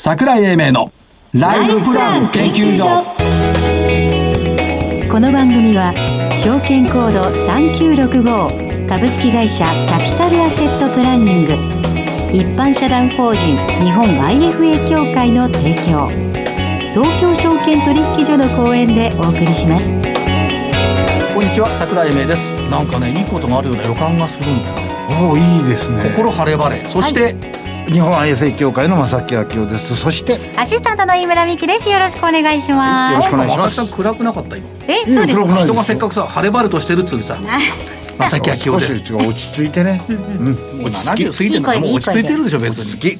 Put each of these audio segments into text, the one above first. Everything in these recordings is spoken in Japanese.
桜井英明のライフプラン研究所。この番組は証券コード3965株式会社キャピタルアセットプランニング。一般社団法人日本 IFA 協会の提供。東京証券取引所の講演でお送りします。こんにちは桜井英明です。なんかねいいことがあるような予感がするんだよおおいいですね。心晴れ晴れ。そして、日本 IFA 協会の正木明夫です。そしてアシスタントの飯村美希です。よろしくお願いしまよろすしくお願いします。正木さん暗くなかった今。えそうですか？黒くない人がせっかくさ晴れ晴れとしてるっつうさ正木明夫です。落ち着いてね。うんもう70過ぎてんだからもう落ち着いてるでしょ別に。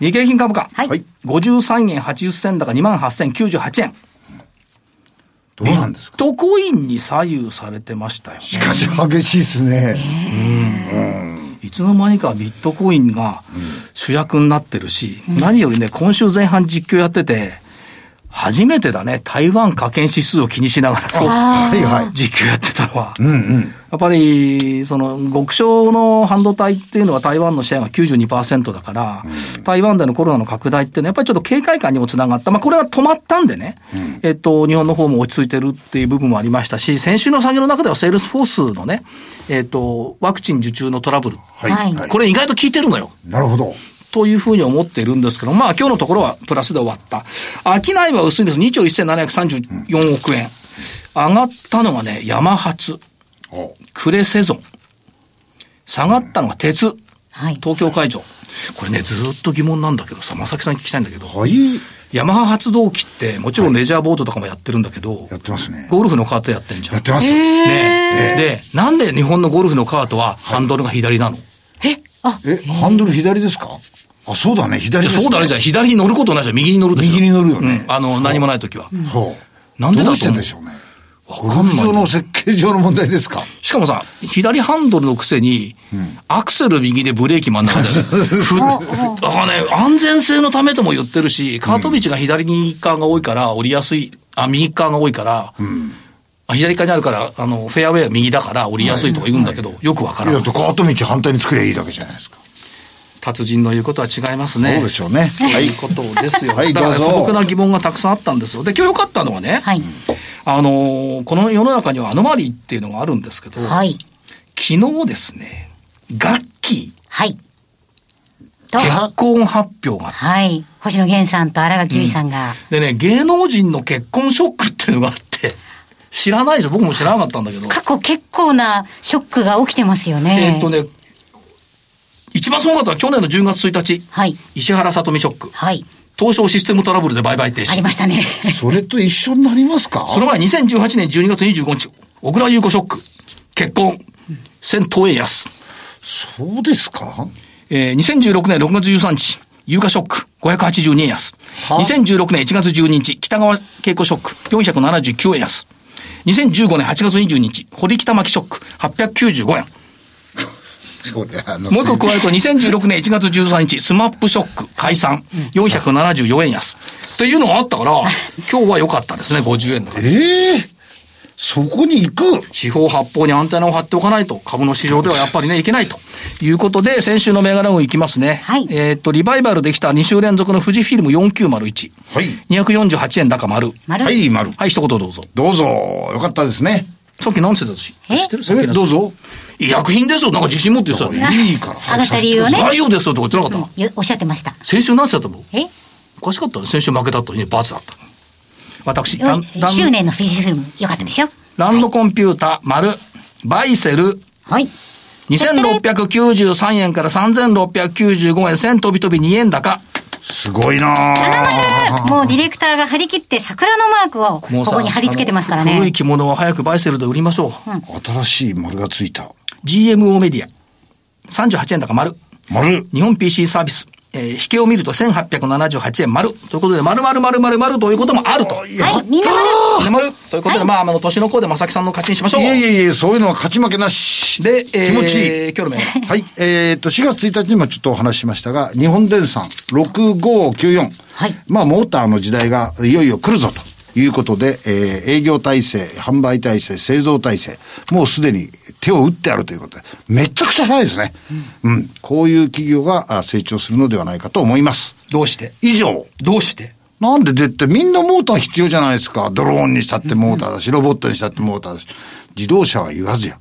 日経平均株価、はい、はい。53円80銭高2万8098円。どうなんですか？ビットコインに左右されてましたよね。しかし激しいですねいつの間にかビットコインが主役になってるし、何よりね、今週前半実況やってて、初めてだね、台湾加権指数を気にしながらそう、はいはい。実況やってたのは。うんうん。やっぱり、その、極小の半導体っていうのは台湾のシェアが92%だから、台湾でのコロナの拡大っていうのは、やっぱりちょっと警戒感にもつながった。まあ、これは止まったんでね、えっと、日本の方も落ち着いてるっていう部分もありましたし、先週の下げの中ではセールスフォースのね、えっと、ワクチン受注のトラブル。はい。これ意外と効いてるのよ。なるほどというふうに思っているんですけど、まあ今日のところはプラスで終わった。商いは薄いんです。2兆1734億円。上がったのがね、ヤマハツ、おクレセゾン。下がったのが鉄、はい東京会場。これね、ずーっと疑問なんだけどさ、正木さんに聞きたいんだけど、はいヤマハ発動機ってもちろんレジャーボートとかもやってるんだけど、やってますねゴルフのカートやってんじゃん。やってますねで、なんで日本のゴルフのカートはハンドルが左なの、えハンドル左ですか？あそうだね左ですそうだね、じゃあ左に乗ることないじゃん。右に乗るでしょ。右に乗るよね。うん。あの、何もないときは。そう。なんでだどうしてでしょうね。わかんない。の設計上の問題ですか？しかもさ、左ハンドルのくせに、アクセル右でブレーキ真ん中で、ふだからね、安全性のためとも言ってるし、カート道が左に側が多いから降りやすい、あ、右側が多いから、あ左側にあるから、あの、フェアウェイは右だから降りやすいとか言うんだけど、よくわからん。いや。だってカート道反対に作りゃいいだけじゃないですか。達人の言うことは違いますね。そうでしょうね。ということですよ。はい。だからどうぞ。素朴な疑問がたくさんあったんですよ。で、今日良かったのはね、はい。あのーこの世の中にはアノマリーっていうのがあるんですけど、はい。昨日ですね、ガッキはい。結婚発表があってはい。星野源さんと荒垣結衣さんが、でね、芸能人の結婚ショックっていうのがあって、知らないでしょ僕も知らなかったんだけど。過去結構なショックが起きてますよねえーっとね、一番すごかったのは去年の10月1日、はい石原さとみショック。はい東証システムトラブルで売買停止。ありましたねそれと一緒になりますか？その前、2018年12月25日、小倉優子ショック。結婚。戦闘円安。そうですか？えー、2016年6月13日、有価ショック。582円安。2016年1月12日、北川景子ショック。479円安。2015年8月22日、堀北巻ショック。895円。そうねあのもう一個加えると、2016年1月13日、スマップショック解散、474円安。というのがあったから、今日は良かったですね、50円だから。ええそこに行く。四方八方にアンテナを張っておかないと、株の市場ではやっぱりね、いけないと。いうことで、先週の銘柄運いきますね。はい。えーっと、リバイバルできた2週連続の富士フィルム4901。はい。248円高丸。丸。はい丸。はい、一言どうぞ。どうぞ。よかったですね。さっき何つってたし？え？知ってる？さっきどうぞ。医薬品ですよ。なんか自信持って言ってたよね。いいから上がった理由をね。材料ですよとか言ってなかった？よおっしゃってました。先週何つってたのえおかしかったね。先週負けた後に罰だった。私、ランラン執念のフィジフィルムよかったでしょ？ランドコンピューター、丸、バイセル、はい2693円から3695円、1000飛び飛び2円高。すごいなあもうディレクターが張り切って桜のマークをもうさここに貼り付けてますからあの古いね。着物は早くバイセルで売りましょう。新しい丸がついた GMO メディア。38円高丸。丸日本 PC サービス。えー、引けを見ると1878円丸。ということで、丸々丸々丸ということもあると。はい、みんな丸で丸ということで、まあ、あの、年の子で正木さんの勝ちにしましょう。いえいえいえそういうのは勝ち負けなしで、えー、気持ちいい今日の。はい。えーっと、4月1日にもちょっとお話ししましたが、日本電産6594。はいまあ、モーターの時代がいよいよ来るぞいうことで、えー、営業体制、販売体制、製造体制、もうすでに手を打ってあるということで、めちゃくちゃ早いですね。うん、うん、こういう企業が成長するのではないかと思います。どうして？以上。どうして？なんででってみんなモーター必要じゃないですか。ドローンにしたってモーターだし、ロボットにしたってモーターだし。自動車は言わずや。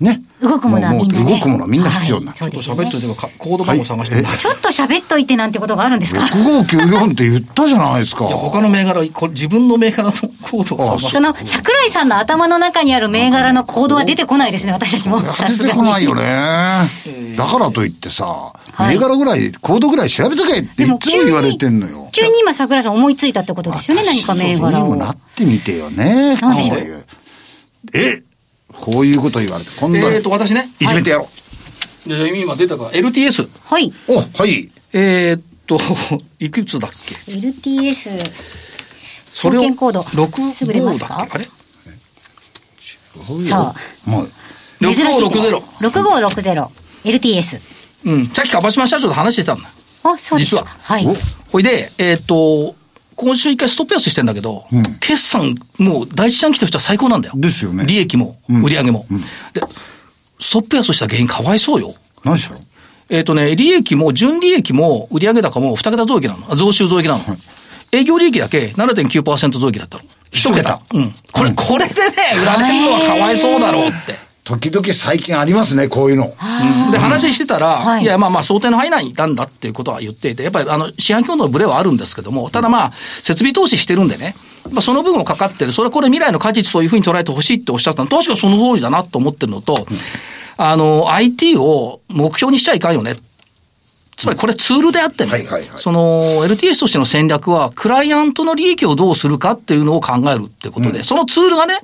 ね。動くものはみんな、ね、動くものはみんな必要になる。ちょっと喋っといてコード番号探してみます、ちょっと喋っといてなんてことがあるんですか ?6594 って言ったじゃないですか。いや、他の銘柄、これ自分の銘柄のコードをその、桜井さんの頭の中にある銘柄のコードは出てこないですね、私たちも。出てこないよね。だからといってさ、銘柄ぐらい、コードぐらい調べとけっていつも言われてんのよ。急に今桜井さん思いついたってことですよね、何か銘柄を。そうにもなってみてよね。何でしょう。え？こういうこと言われて、今度は。えっと、私ね。いじめてやろう。じゃ今出たか、LTS。はい。お、はい。えっと、いくつだっけ ?LTS。証券コード。6すぐ出ますか？あれ？さあ。もう。6560。6560。LTS。うん。さっき樺島社長と話してたんだ。あ、そうですか。はい。ほいで、えっ、と、今週一回ストップ安してんだけど、うん、決算、もう第一四半期としては最高なんだよ。ですよね。利益も、売上も、うん、で、ストップ安した原因かわいそうよ。何したのえっ、とね、利益も、純利益も、売上高も二桁増益なの。増収増益なの。はい、営業利益だけ7.9%増益だったの。一桁。うん。これ、これでね、売られるのはかわいそうだろうって。時々最近ありますね、こういうの。うん、で、話してたら、はい、いや、まあまあ、想定の範囲内なんだっていうことは言っていて、やっぱり、あの、四半期のブレはあるんですけども、ただまあ、設備投資してるんでね、まあ、その分もかかってる、それはこれ未来の果実というふうに捉えてほしいっておっしゃったの、確かその通りだなと思ってるのと、うん、あの、IT を目標にしちゃいかんよね。つまりこれツールであってね、その LTS としての戦略は、クライアントの利益をどうするかっていうのを考えるってことで、うん、そのツールがね、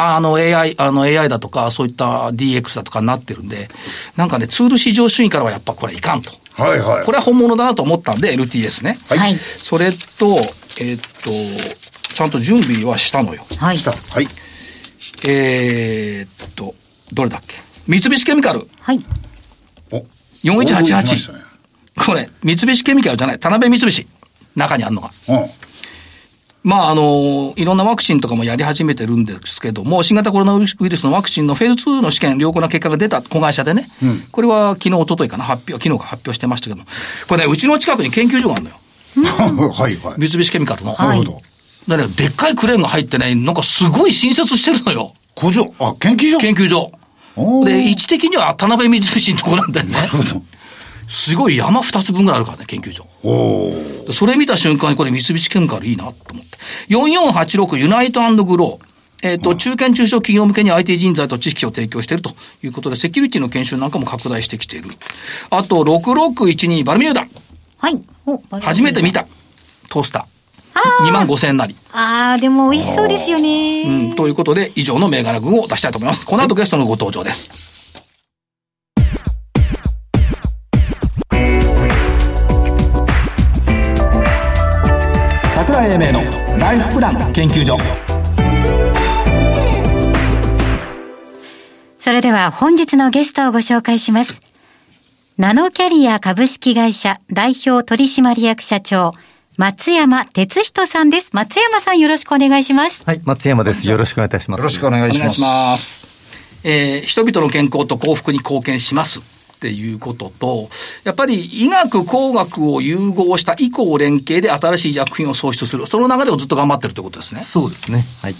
あの AI、あの AI だとか、そういった DX だとかになってるんで、なんかね、ツール市場主義からはやっぱこれいかんと。はいはい。これは本物だなと思ったんで、LTS ね。はい。それと、えー、っと、ちゃんと準備はしたのよ。はい。した。はい。えー、っと、どれだっけ？三菱ケミカル。はい。お ?4188。ね、これ、三菱ケミカルじゃない、田辺三菱。中にあるのが。うん。まあ、あの、いろんなワクチンとかもやり始めてるんですけども、新型コロナウイルスのワクチンのフェーズ2の試験、良好な結果が出た子会社でね、うん、これは昨日、一昨日かな、発表、昨日か発表してましたけどこれね、うちの近くに研究所があるのよ。はいはい。三菱ケミカルの。なるほど。だね、でっかいクレーンが入ってね、なんかすごい新設してるのよ。工場？あ、研究所？研究所。で、位置的には田辺三菱のとこなんだよね。なるほど。すごい山二つ分ぐらいあるからね、研究所。それ見た瞬間にこれ三菱ケミカルいいなと思って。4486ユナイトグロー。えっ、ー、と、中堅中小企業向けに IT 人材と知識を提供しているということで、セキュリティの研修なんかも拡大してきている。あと、6612バルミューダ。はい。初めて見た。トースター。2万5千円なり。ああ、でも美味しそうですよね。うん。ということで、以上の銘柄群を出したいと思います。この後ゲストのご登場です。永英明のライフプラン研究所それでは本日のゲストをご紹介しますナノキャリア株式会社代表取締役社長松山哲人さんです。松山さんよろしくお願いします。はい、松山です。よろしくお願いいたします。よろしくお願いします。ますえー、人々の健康と幸福に貢献します。っていうことと、やっぱり医学工学を融合した以降連携で新しい薬品を創出する。その流れをずっと頑張ってるということですね。そうですね。はい。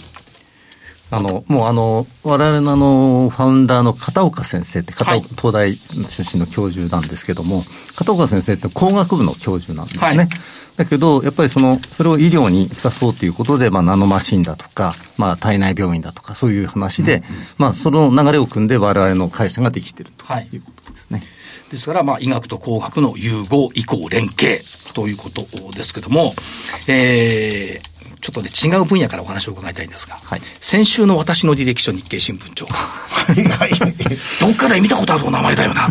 あの、もうあの、我々のあの、ファウンダーの片岡先生って片岡、はい、東大出身の教授なんですけども、片岡先生って工学部の教授なんですね。はいだけど、やっぱりその、それを医療に生かそうということで、まあ、ナノマシンだとか、まあ、体内病院だとか、そういう話で、うんうん、まあ、その流れを組んで我々の会社ができているということね。ですから、まあ、医学と工学の融合、移行、連携ということですけども、えー、ちょっとね、違う分野からお話を伺いたいんですが、はい、先週の私の履歴書日経新聞長どっかで見たことあるお名前だよな。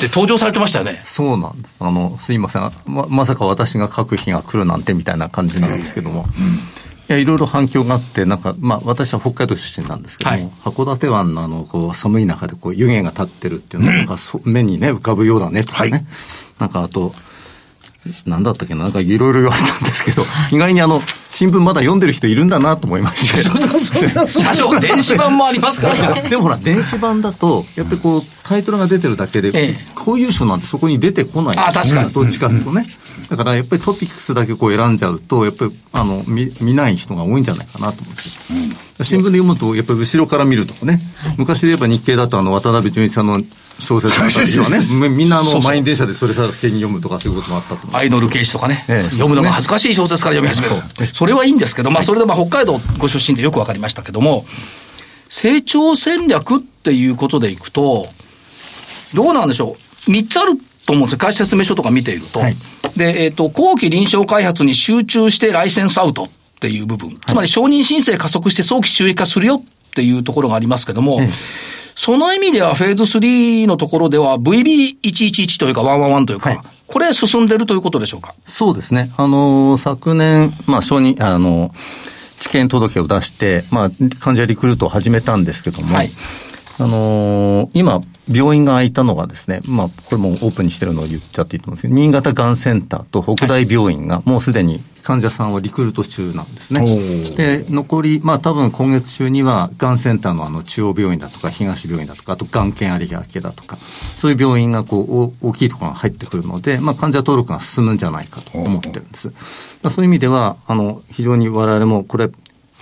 で登場されてましたよね。そうなんです。あの、すいません。ま、まさか私が書く日が来るなんてみたいな感じなんですけども。うんや、いろいろ反響があって、なんか、まあ、私は北海道出身なんですけども、はい、函館湾のあの、こう、寒い中で、こう、湯気が立ってるっていうのが、なんか、目にね、浮かぶようだね、とかね。はい、なんか、あと、なんだったっけな、なんかいろいろ言われたんですけど、意外にあの、新聞まだ読んでる人いるんだなと思いまして。社長、電子版もありますから。でもほら、電子版だと、やっぱりこう、タイトルが出てるだけで、ええこういう賞なんてそこに出てこない。あ確かにどっちかというとね。だからやっぱりトピックスだけこう選んじゃうと、やっぱりあの見見ない人が多いんじゃないかなと思って、新聞で読むと、やっぱり後ろから見るとかね、昔で言えば日経だとあの渡辺淳一さんの小説とかはね、みんなあの満員電車でそれさけに読むとかそういうこともあったと。アイドル刑事とかね、ええ。読むのが恥ずかしい小説から読み始める。それはいいんですけど、まあそれでまあ北海道ご出身でよくわかりましたけども、成長戦略っていうことでいくと、どうなんでしょう。3つあると思うんですよ。会社説明書とか見ていると。はい。で、えっ、と、後期臨床開発に集中してライセンスアウトっていう部分。つまり承認申請加速して早期収益化するよっていうところがありますけども、その意味ではフェーズ3のところでは VB111 というか111というか、はい。これ進んでるということでしょうか？そうですね。あのー昨年、まあ、承認、あのー、治験届を出して、まあ、患者リクルートを始めたんですけども、はいあのー今、病院が開いたのがですね、まあ、これもオープンにしてるのを言っちゃっていいと思うんですけど、新潟がんセンターと北大病院がもうすでに患者さんはリクルート中なんですね。で、残り、まあ多分今月中には、がんセンターのあの中央病院だとか東病院だとか、あとがん研有明だとか、そういう病院がこう、お大きいところが入ってくるので、まあ患者登録が進むんじゃないかと思ってるんです。まあそういう意味では、あの、非常に我々もこれ、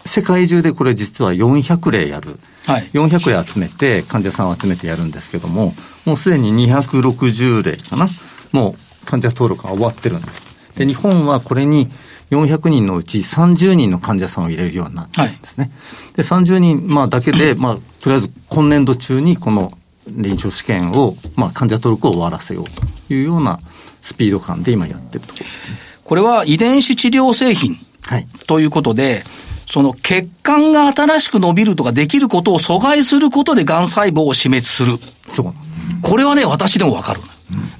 世界中でこれ実は400例やる。はい400例集めて、患者さんを集めてやるんですけども、もうすでに260例かな。もう患者登録が終わってるんです。で、日本はこれに400人のうち30人の患者さんを入れるようになってるんですね。で、30人、まあ、だけで、まあ、とりあえず今年度中にこの臨床試験を、まあ、患者登録を終わらせようというようなスピード感で今やってるところですね。これは遺伝子治療製品はい。ということで、その血管が新しく伸びるとかできることを阻害することで癌細胞を死滅する。そう。これはね、私でもわかる。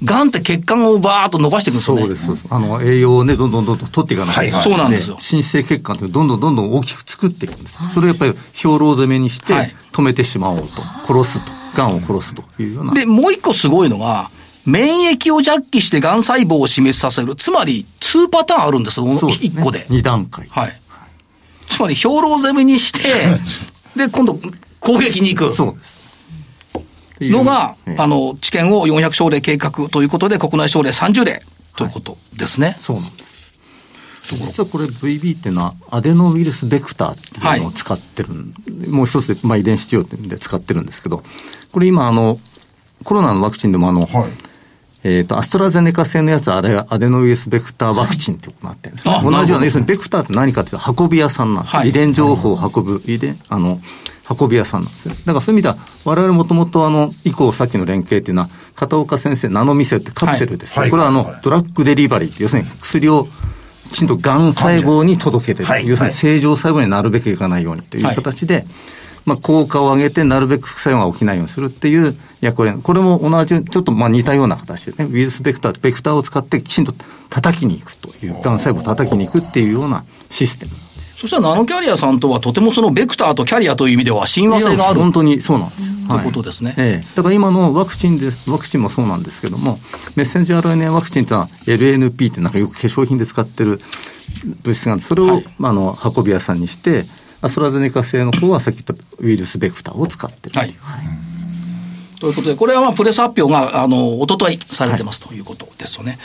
癌って血管をバーッと伸ばしていくんですよね。そうです、そうです。あの、栄養をね、どんどんどんどん取っていかなきゃいけない。そうなんですよ新生血管ってどんどんどんどん大きく作っていくんです。それをやっぱり兵糧攻めにしてはい止めてしまおうと。殺すと。癌を殺すというような。で、もう一個すごいのが、免疫を弱気して癌細胞を死滅させる。つまり、2パターンあるんですよ。ね1個で。2段階。はい。つまり、兵糧攻めにして、で、今度、攻撃に行く。そうです。のが、ええあの、治験を400症例計画ということで、国内症例30例ということですね。そうなんです。実はこれ VB っていうのはアデノウイルスベクターっていうのを使ってるん、もう一つで、まあ、遺伝子治療っていうんで使ってるんですけど、これ今あの、コロナのワクチンでもあの、はいえっ、と、アストラゼネカ製のやつはあれがアデノウイルスベクターワクチンってことになってるんですね。あ同じような、要するにベクターって何かっていうと運び屋さんなんです、はい。遺伝情報を運ぶ、遺伝、あの、運び屋さんなんですね。だからそういう意味では、我々もともとあの、以降さっきの連携っていうのは、片岡先生、ナノミセルってカプセルですよ、はい。これはあの、はい。ドラッグデリバリーって、要するに薬をきちんとがん細胞に届けてる、はい。要するに正常細胞になるべくいかないようにという形で、まあ、効果を上げてなるべく副作用が起きないようにするっていう役割。これも同じ、ちょっとまあ似たような形でね、ウイルスベクター、ベクターを使ってきちんと叩きに行くという、がん細胞を叩きに行くっていうようなシステム。そしたらナノキャリアさんとはとてもそのベクターとキャリアという意味では親和性がある本当にそうなんです。ということですね。ええ、だから今のワクチンです、ワクチンもそうなんですけども、メッセンジャー RNA ワクチンというのは LNP ってなんかよく化粧品で使ってる物質があるんでそれを、はいまあ、あの運び屋さんにして、アストラゼネカ製の方はさっき言ったウイルスベクターを使ってる。はい。ということで、これはまあプレス発表が、あの、おとといされてますということですよね。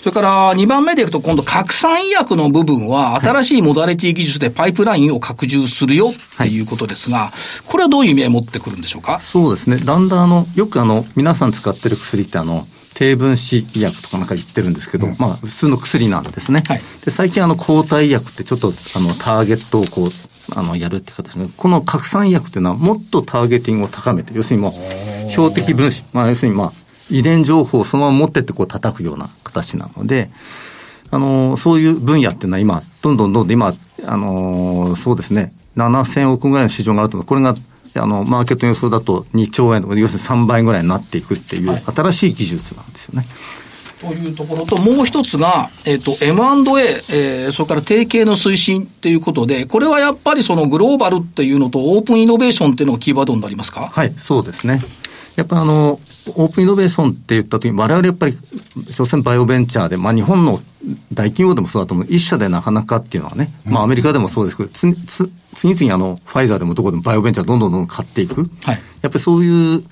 それから、2番目でいくと、今度、拡散医薬の部分は、新しいモダリティ技術でパイプラインを拡充するよっていうことですが、これはどういう意味合いを持ってくるんでしょうか？そうですね。だんだんあの、よくあの、皆さん使ってる薬ってあの、低分子医薬とかなんか言ってるんですけど、まあ、普通の薬なんですね。はい。で、最近あの、抗体医薬ってちょっと、あの、ターゲットをこう、あの、やるって形で、この拡散医薬っていうのはもっとターゲティングを高めて、要するにもう、標的分子、まあ、要するにまあ、遺伝情報をそのまま持ってってこう叩くような形なので、あの、そういう分野っていうのは今、どんどんどんどん今、あの、そうですね、7000億ぐらいの市場があると思う。これが、あの、マーケット予想だと2兆円とか、要するに3倍ぐらいになっていくっていう、新しい技術なんですよね。というところと、もう一つが、えっ、と、M&A、えーそれから提携の推進っていうことで、これはやっぱりそのグローバルっていうのとオープンイノベーションっていうのがキーワードになりますか？はい、そうですね。やっぱりあの、オープンイノベーションって言ったときに、我々やっぱり、所詮バイオベンチャーで、まあ日本の大企業でもそうだと思う。一社でなかなかっていうのはね、まあアメリカでもそうですけど、つつ次々あの、ファイザーでもどこでもバイオベンチャーどんどんどんどん買っていく。はいやっぱりそういう、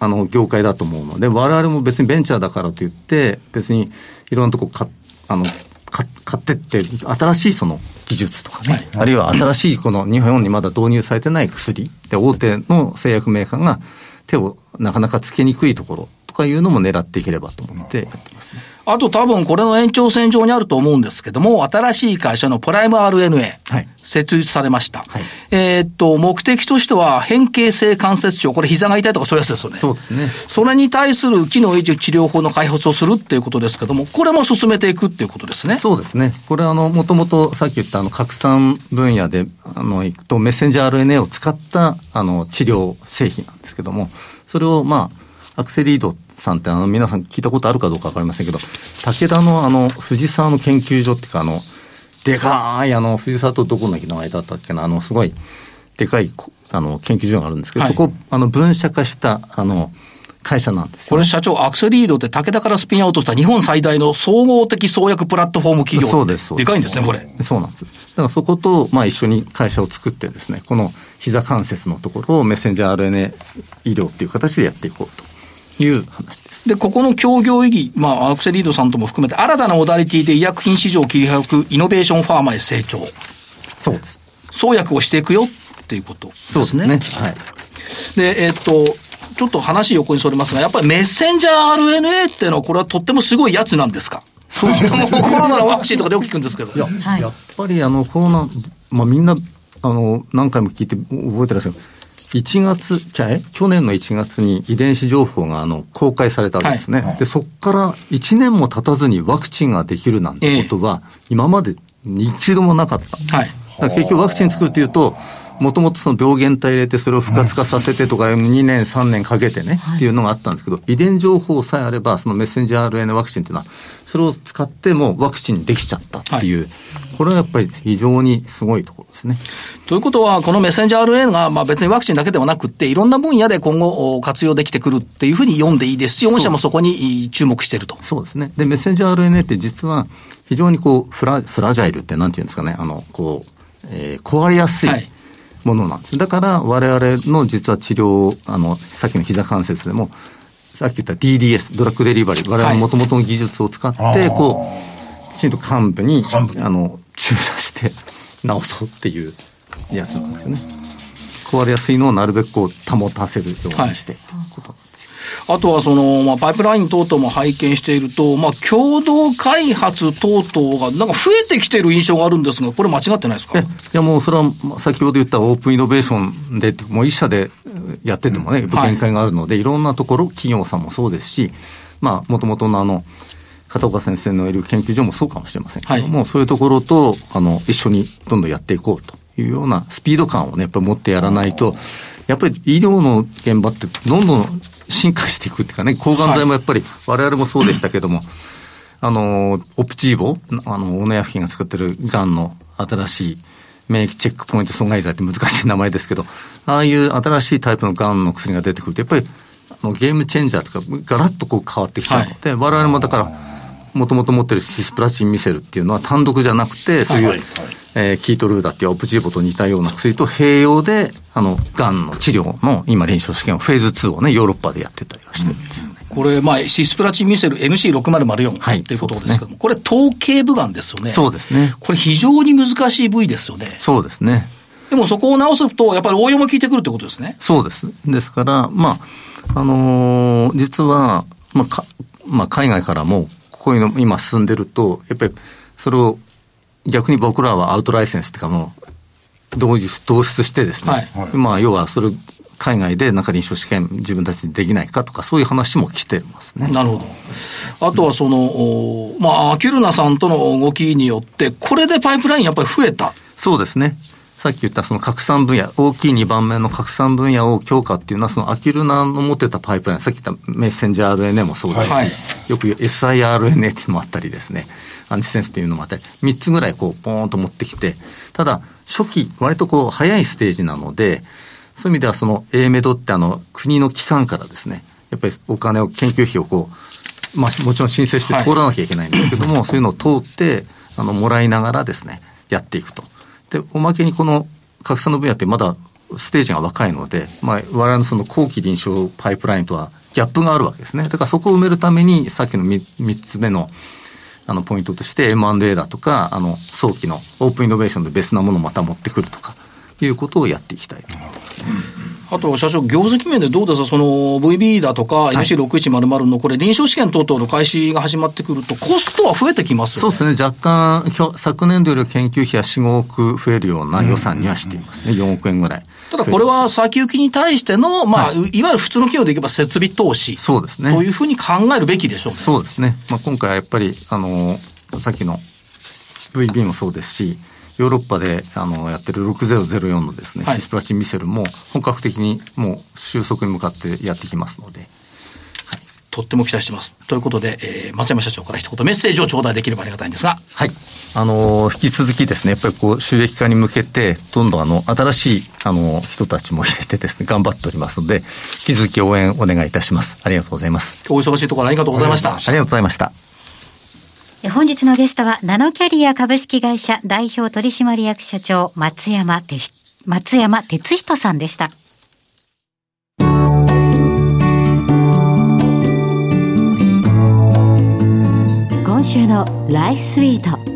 あの、業界だと思うの。で、我々も別にベンチャーだからといって、別にいろんなとこ買っあの、か買ってって、新しいその技術とかね、あるいは新しいこの日本にまだ導入されてない薬、で、大手の製薬メーカーが手をなかなかつけにくいところ。とかいうのも狙っていければと思ってやってますね。あと多分これの延長線上にあると思うんですけども、新しい会社のプライム RNA、はい設立されました。はいえーっと、目的としては変形性関節症、これ膝が痛いとかそういうやつですよね。そうですね。それに対する機能維持治療法の開発をするっていうことですけども、これも進めていくっていうことですね。そうですね。これあの、もともとさっき言ったあの、拡散分野で、あの、いくと、メッセンジャー RNA を使った、あの、治療製品なんですけども、それをまあ、アクセリードさんってあの、皆さん聞いたことあるかどうかわかりませんけど、武田のあの、藤沢の研究所っていうかあの、でかいあの、藤沢とどこの駅の間だったっけな、あの、すごい、でかい、こあの、研究所があるんですけど、はいそこ、あの、分社化した、あの、会社なんですよ、これ社長、アクセリードって武田からスピンアウトした日本最大の総合的創薬プラットフォーム企業。そうです、でかいんですね、これ。そうなんです。だからそこと、まあ一緒に会社を作ってですね、この膝関節のところをメッセンジャー RNA 医療っていう形でやっていこうという話です。で、ここの協業意義、まあ、アクセリードさんとも含めて、新たなモダリティで医薬品市場を切り開くイノベーションファーマへ成長。そうです。創薬をしていくよっていうことですね。そうですね。はい。で、えっと、ちょっと話横にそれますが、やっぱりメッセンジャー RNA っていうのは、これはとってもすごいやつなんですか？そうですね。コロナのワクチンとかでよく聞くんですけど。はいやっぱりあのコロナ、まあみんな、あの、何回も聞いて覚えてらっしゃる。1月、じゃ去年の1月に遺伝子情報があの公開されたんですね。で、そこから1年も経たずにワクチンができるなんてことは、今まで一度もなかった。はい。結局ワクチン作るっていうと、もともとその病原体入れてそれを不活化させてとか2年3年かけてね、っていうのがあったんですけど、遺伝情報さえあれば、そのメッセンジャー RNA ワクチンっていうのは、それを使ってもうワクチンにできちゃったっていう、これはやっぱり非常にすごいところですね。ということは、このメッセンジャー RNA が、まあ別にワクチンだけではなくって、いろんな分野で今後お活用できてくるっていうふうに読んでいいですし、御社もそこに注目していると。そうですね。で、メッセンジャー RNA って実は非常にこう、フラ、フラジャイルってなんていうんですかね、あの、こう、えー壊れやすいはいものなんです。だから我々の実は治療、あの、さっきの膝関節でも、さっき言った DDS、ドラッグデリバリー、我々の元々の技術を使って、はいこう、きちんと幹部に、あの、注射して治そうっていうやつなんですよね。壊れやすいのをなるべくこう保たせるようにして、ことあとはその、まあ、パイプライン等々も拝見していると、まあ、共同開発等々が、なんか増えてきている印象があるんですが、これ間違ってないですか？えいやもうそれはまあ先ほど言ったオープンイノベーションで、もう一社でやっててもね、限界があるので、い、ろんなところ、企業さんもそうですし、まあ、もともとのあの、片岡先生のいる研究所もそうかもしれませんけども、そういうところと、あの、一緒にどんどんやっていこうというようなスピード感をね、やっぱり持ってやらないと、やっぱり医療の現場ってどんどん進化していくっていうかね、抗がん剤もやっぱり我々もそうでしたけども、あの、オプチーボ、あの、オネアフキンが作ってるがんの新しい免疫チェックポイント阻害剤って難しい名前ですけど、ああいう新しいタイプのがんの薬が出てくると、やっぱり、あのゲームチェンジャーとか、ガラッとこう変わってきちゃうので、我々もだから、もともと持ってるシスプラチンミセルっていうのは単独じゃなくて、そういう、はいはいえーキートルーダっていうオプチーボと似たような薬と併用で、あの、がんの治療の今臨床試験をフェーズ2をね、ヨーロッパでやってたりはしてるんですよね。これ、まあ、シスプラチンミセル NC6004 はいということですけども、これ、頭頸部がんですよね。そうですね。これ、非常に難しい部位ですよね。そうですね。でも、そこを直すと、やっぱり応用も効いてくるってことですね。そうです。ですから、まあ、あのー実は、まあ、か、まあ、海外からも、こういうの今進んでると、やっぱり、それを、逆に僕らはアウトライセンスっていうかもう、導入導出してですね、はいまあ、要は、それ、海外でなんか臨床試験自分たちでできないかとか、そういう話も来てますね。なるほど。あとはその、おまあ、アキュルナさんとの動きによって、これでパイプラインやっぱり増えた。そうですね。さっき言ったその拡散分野、大きい2番目の拡散分野を強化っていうのは、そのアキルナの持ってたパイプライン、さっき言ったメッセンジャー RNA もそうですし、はい。よく SIRNA っていうのもあったりですね、アンチセンスっていうのもあったり、3つぐらいこう、ポーンと持ってきて、ただ、初期、割とこう、早いステージなので、そういう意味ではその A メドってあの、国の機関からですね、やっぱりお金を、研究費をこう、まあ、もちろん申請して通らなきゃいけないんですけども、はい、そういうのを通って、あの、もらいながらですね、やっていくと。で、おまけにこの拡散の分野ってまだステージが若いので、まあ、我々のその後期臨床パイプラインとはギャップがあるわけですね。だからそこを埋めるために、さっきの 3, 3つ目の、あの、ポイントとして M&A だとか、あの、早期のオープンイノベーションで別なものをまた持ってくるとか、いうことをやっていきたいと思います、あと、社長、業績面でどうですか、その VB だとか、NC6100 のこれ、臨床試験等々の開始が始まってくると、コストは増えてきます、ね、そうですね、若干、昨年度より研究費は4、5億増えるような予算にはしていますね、うん、4億円ぐらい。ただこれは先行きに対しての、まあ、はい、いわゆる普通の企業でいけば設備投資。そうですね。というふうに考えるべきでしょうね。そうですね。まあ、今回はやっぱり、あの、さっきの VB もそうですし、ヨーロッパであのやってる6004のですね、はい、シスプラチンミセルも本格的にもう収束に向かってやってきますので。とっても期待してます。ということで、えー、松山社長から一言メッセージを頂戴できればありがたいんですが。はい。あのー、引き続きですね、やっぱりこう、収益化に向けて、どんどんあの、新しい、あの、人たちも入れてですね、頑張っておりますので、引き続き応援お願いいたします。ありがとうございます。お忙しいところありがとうございました。ありがとうございました。本日のゲストは、ナノキャリア株式会社代表取締役社長、松山松山哲人さんでした。今週のライフスイート。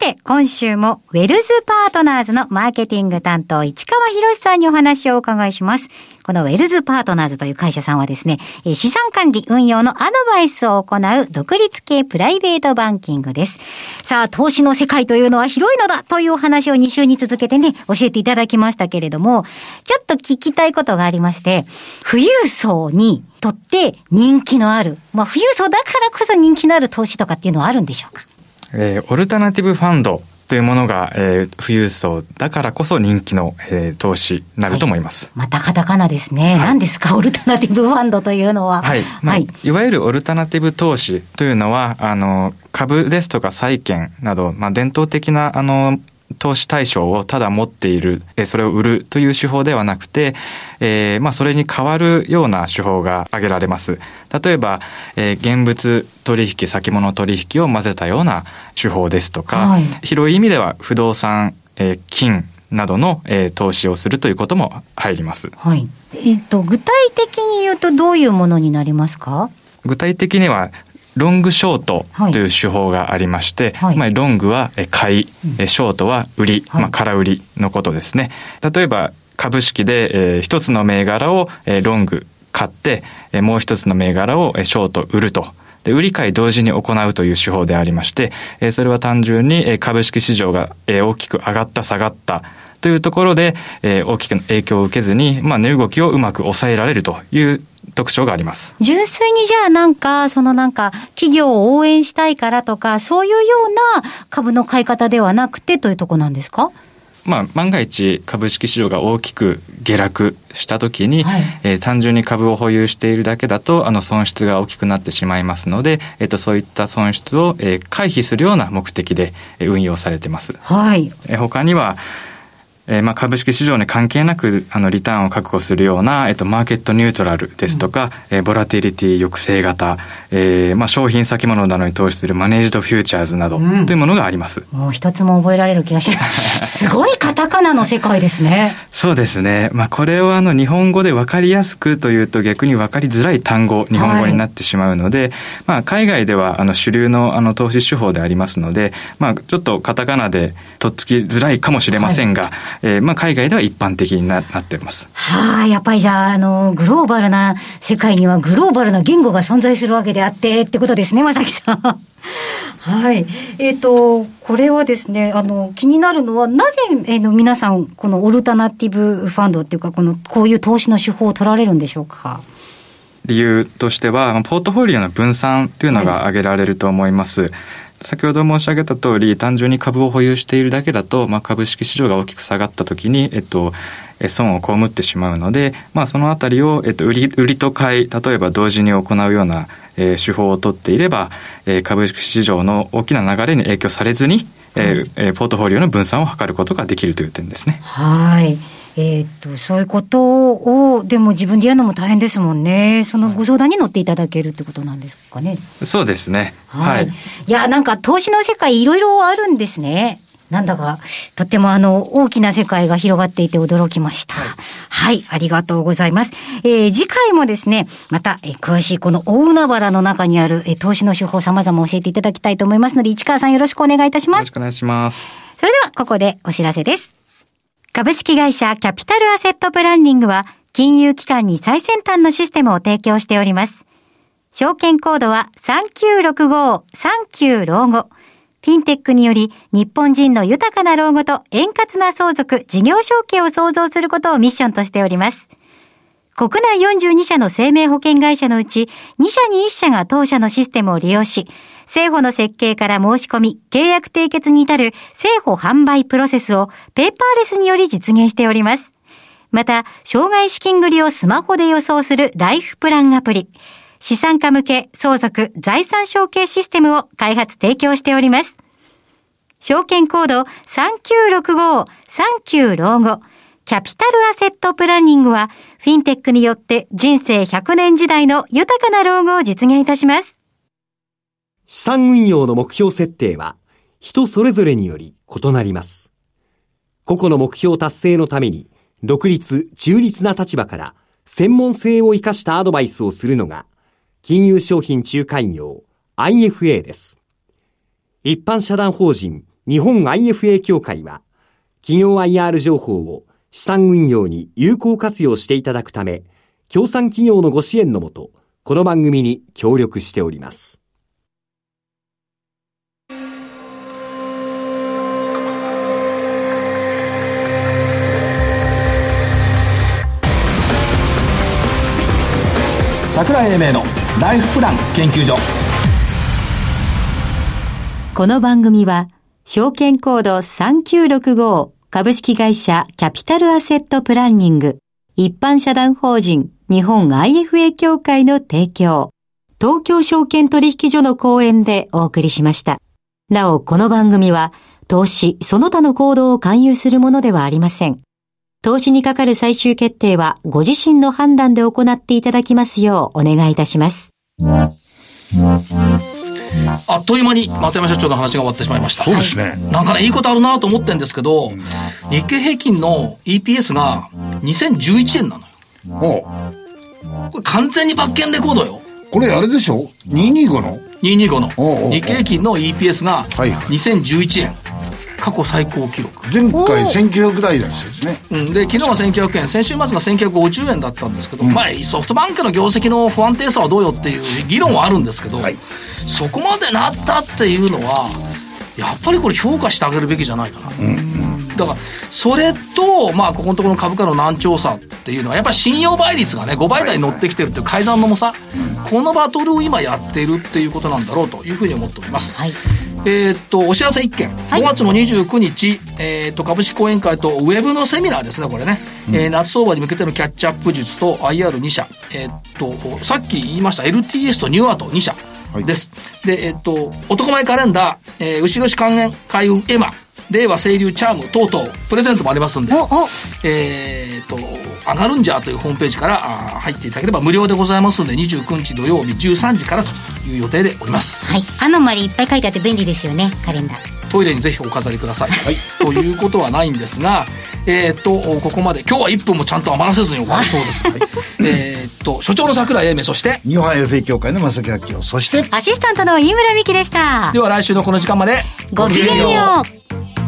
て、今週もウェルズパートナーズのマーケティング担当、市川博さんにお話をお伺いします。このウェルズパートナーズという会社さんはですね、資産管理運用のアドバイスを行う独立系プライベートバンキングです。さあ、投資の世界というのは広いのだというお話を2週に続けてね、教えていただきましたけれども、ちょっと聞きたいことがありまして、富裕層にとって人気のある、まあ富裕層だからこそ人気のある投資とかっていうのはあるんでしょうか？えー、オルタナティブファンドというものが、えー、富裕層だからこそ人気の、えー、投資になると思います。はい、またカタカナですね。はい、何ですか、オルタナティブファンドというのは。はい。まあ、はい、いわゆるオルタナティブ投資というのは、あの、株ですとか債券など、まあ、伝統的な、あの、投資対象をただ持っている、それを売るという手法ではなくて、えー、まあそれに変わるような手法が挙げられます。例えば、えー、現物取引、先物取引を混ぜたような手法ですとか、はい、広い意味では不動産、えー、金などの、えー、投資をするということも入ります。はい。えっ、と、具体的に言うとどういうものになりますか？具体的には、ロングショートという手法がありまして、はい、まあ、ロングは買い、うん、ショートは売り、はい、まあ、空売りのことですね。例えば、株式で、えー、一つの銘柄を、えー、ロング買って、えー、もう一つの銘柄を、えー、ショート売ると。で、売り買い同時に行うという手法でありまして、えー、それは単純に、えー、株式市場が、えー、大きく上がった下がったというところで、えー、大きく影響を受けずに、まあ、値動きをうまく抑えられるという特徴があります。純粋にじゃあなんか、そのなんか、企業を応援したいからとか、そういうような株の買い方ではなくてというとこなんですか？まあ、万が一株式市場が大きく下落したときに、はい、えー、単純に株を保有しているだけだとあの損失が大きくなってしまいますので、えー、とそういった損失を、えー、回避するような目的で運用されてます。はい、えー、他にはえー、まあ株式市場に関係なくあのリターンを確保するような、えっと、マーケットニュートラルですとか、うん、えー、ボラティリティ抑制型、えーまあ、商品先物などに投資するマネージドフューチャーズなどというものがあります。うん、もう一つも覚えられる気がします。すごいカタカナの世界ですね。そうですね。まあこれをあの日本語で分かりやすくというと逆に分かりづらい単語、日本語になってしまうので、はい、まあ海外ではあの主流のあの投資手法でありますので、まあちょっとカタカナでとっつきづらいかもしれませんが、はい、えー、まあ海外では一般的にななっています。はあ、やっぱりじゃあ、あの、グローバルな世界にはグローバルな言語が存在するわけであってってことですね、まさきさん。はい。えっ、ー、と、これはですね、あの、気になるのは、なぜ、えー、の皆さん、このオルタナティブファンドっていうか、この、こういう投資の手法を取られるんでしょうか？理由としては、ポートフォリオの分散というのが挙げられると思います。はい先ほど申し上げた通り、単純に株を保有しているだけだと、まあ、株式市場が大きく下がった時に、えっと、損を被ってしまうので、まあ、そのあたりを、えっと、売り、売りと買い、例えば同時に行うような、えー、手法を取っていれば、えー、株式市場の大きな流れに影響されずに、えー、ポートフォリオの分散を図ることができるという点ですね。はい。えー、っと、そういうことを、でも自分でやるのも大変ですもんね。そのご相談に乗っていただけるってことなんですかね。そうですね。はい。はい、いや、なんか投資の世界いろいろあるんですね。なんだか、とってもあの、大きな世界が広がっていて驚きました。はい、はい、ありがとうございます。えー、次回もですね、また、えー、詳しいこの大海原の中にある、えー、投資の手法様々教えていただきたいと思いますので、市川さんよろしくお願いいたします。よろしくお願いします。それでは、ここでお知らせです。株式会社キャピタルアセットプランニングは、金融機関に最先端のシステムを提供しております。証券コードは3965、39老後。フィンテックにより、日本人の豊かな老後と円滑な相続、事業承継を創造することをミッションとしております。国内42社の生命保険会社のうち、2社に1社が当社のシステムを利用し、政府の設計から申し込み、契約締結に至る政府販売プロセスをペーパーレスにより実現しております。また、障害資金繰りをスマホで予想するライフプランアプリ、資産家向け相続財産承継システムを開発提供しております。証券コード3965、39老後、キャピタルアセットプランニングは、フィンテックによって人生100年時代の豊かな老後を実現いたします。資産運用の目標設定は人それぞれにより異なります。個々の目標達成のために独立、中立な立場から専門性を生かしたアドバイスをするのが金融商品仲介業 IFA です。一般社団法人日本 IFA 協会は企業 IR 情報を資産運用に有効活用していただくため、協賛企業のご支援のもと、この番組に協力しております。桜井英明のライフプラン研究所この番組は証券コード3965株式会社キャピタルアセットプランニング一般社団法人日本 IFA 協会の提供東京証券取引所の講演でお送りしました。なお、この番組は投資その他の行動を勧誘するものではありません。投資にかかる最終決定はご自身の判断で行っていただきますようお願いいたします。あっという間に松山社長の話が終わってしまいました。そうですね。なんかね、いいことあるなと思ってんですけど、日経平均の EPS が2011円なのよ。これ完全に罰金レコードよ。これあれでしょ ?225 の ?225 の。日経平均の EPS が2011円。過去最高記録。前回1900台ですね、うん、で昨日は1900円。先週末が1950円だったんですけど、うん、まあソフトバンクの業績の不安定さはどうよっていう議論はあるんですけど、はい、そこまでなったっていうのはやっぱりこれ評価してあげるべきじゃないかな、うん、だからそれとまあここのところの株価の難聴さっていうのはやっぱり信用倍率がね5倍台に乗ってきてるっていう改ざんの重さ、このバトルを今やっているっていうことなんだろうというふうに思っております、はいえー、っと、お知らせ1件。はい、5月の29日、えー、っと、株式講演会とウェブのセミナーですね、これね。うん、えー、夏相場に向けてのキャッチアップ術と IR2 社。えー、っと、さっき言いました LTS とニューアート2社です。はい、で、えっと、男前カレンダー、えー、牛年還元開運エマ、令和清流チャーム等々、プレゼントもありますんで、えっと、上がるんじゃというホームページから入っていただければ無料でございますので29日土曜日13時からという予定でおります。はい。アノマリいっぱい書いてあって便利ですよねカレンダー。トイレにぜひお飾りください、はい、ということはないんですがえっとここまで。今日は1分もちゃんと余らせずに終わりそうです、はい、えっと所長の桜井英明そして？日本 FA 協会の正木明夫そして？アシスタントの飯村美樹でした。では来週のこの時間まで。ごきげんよう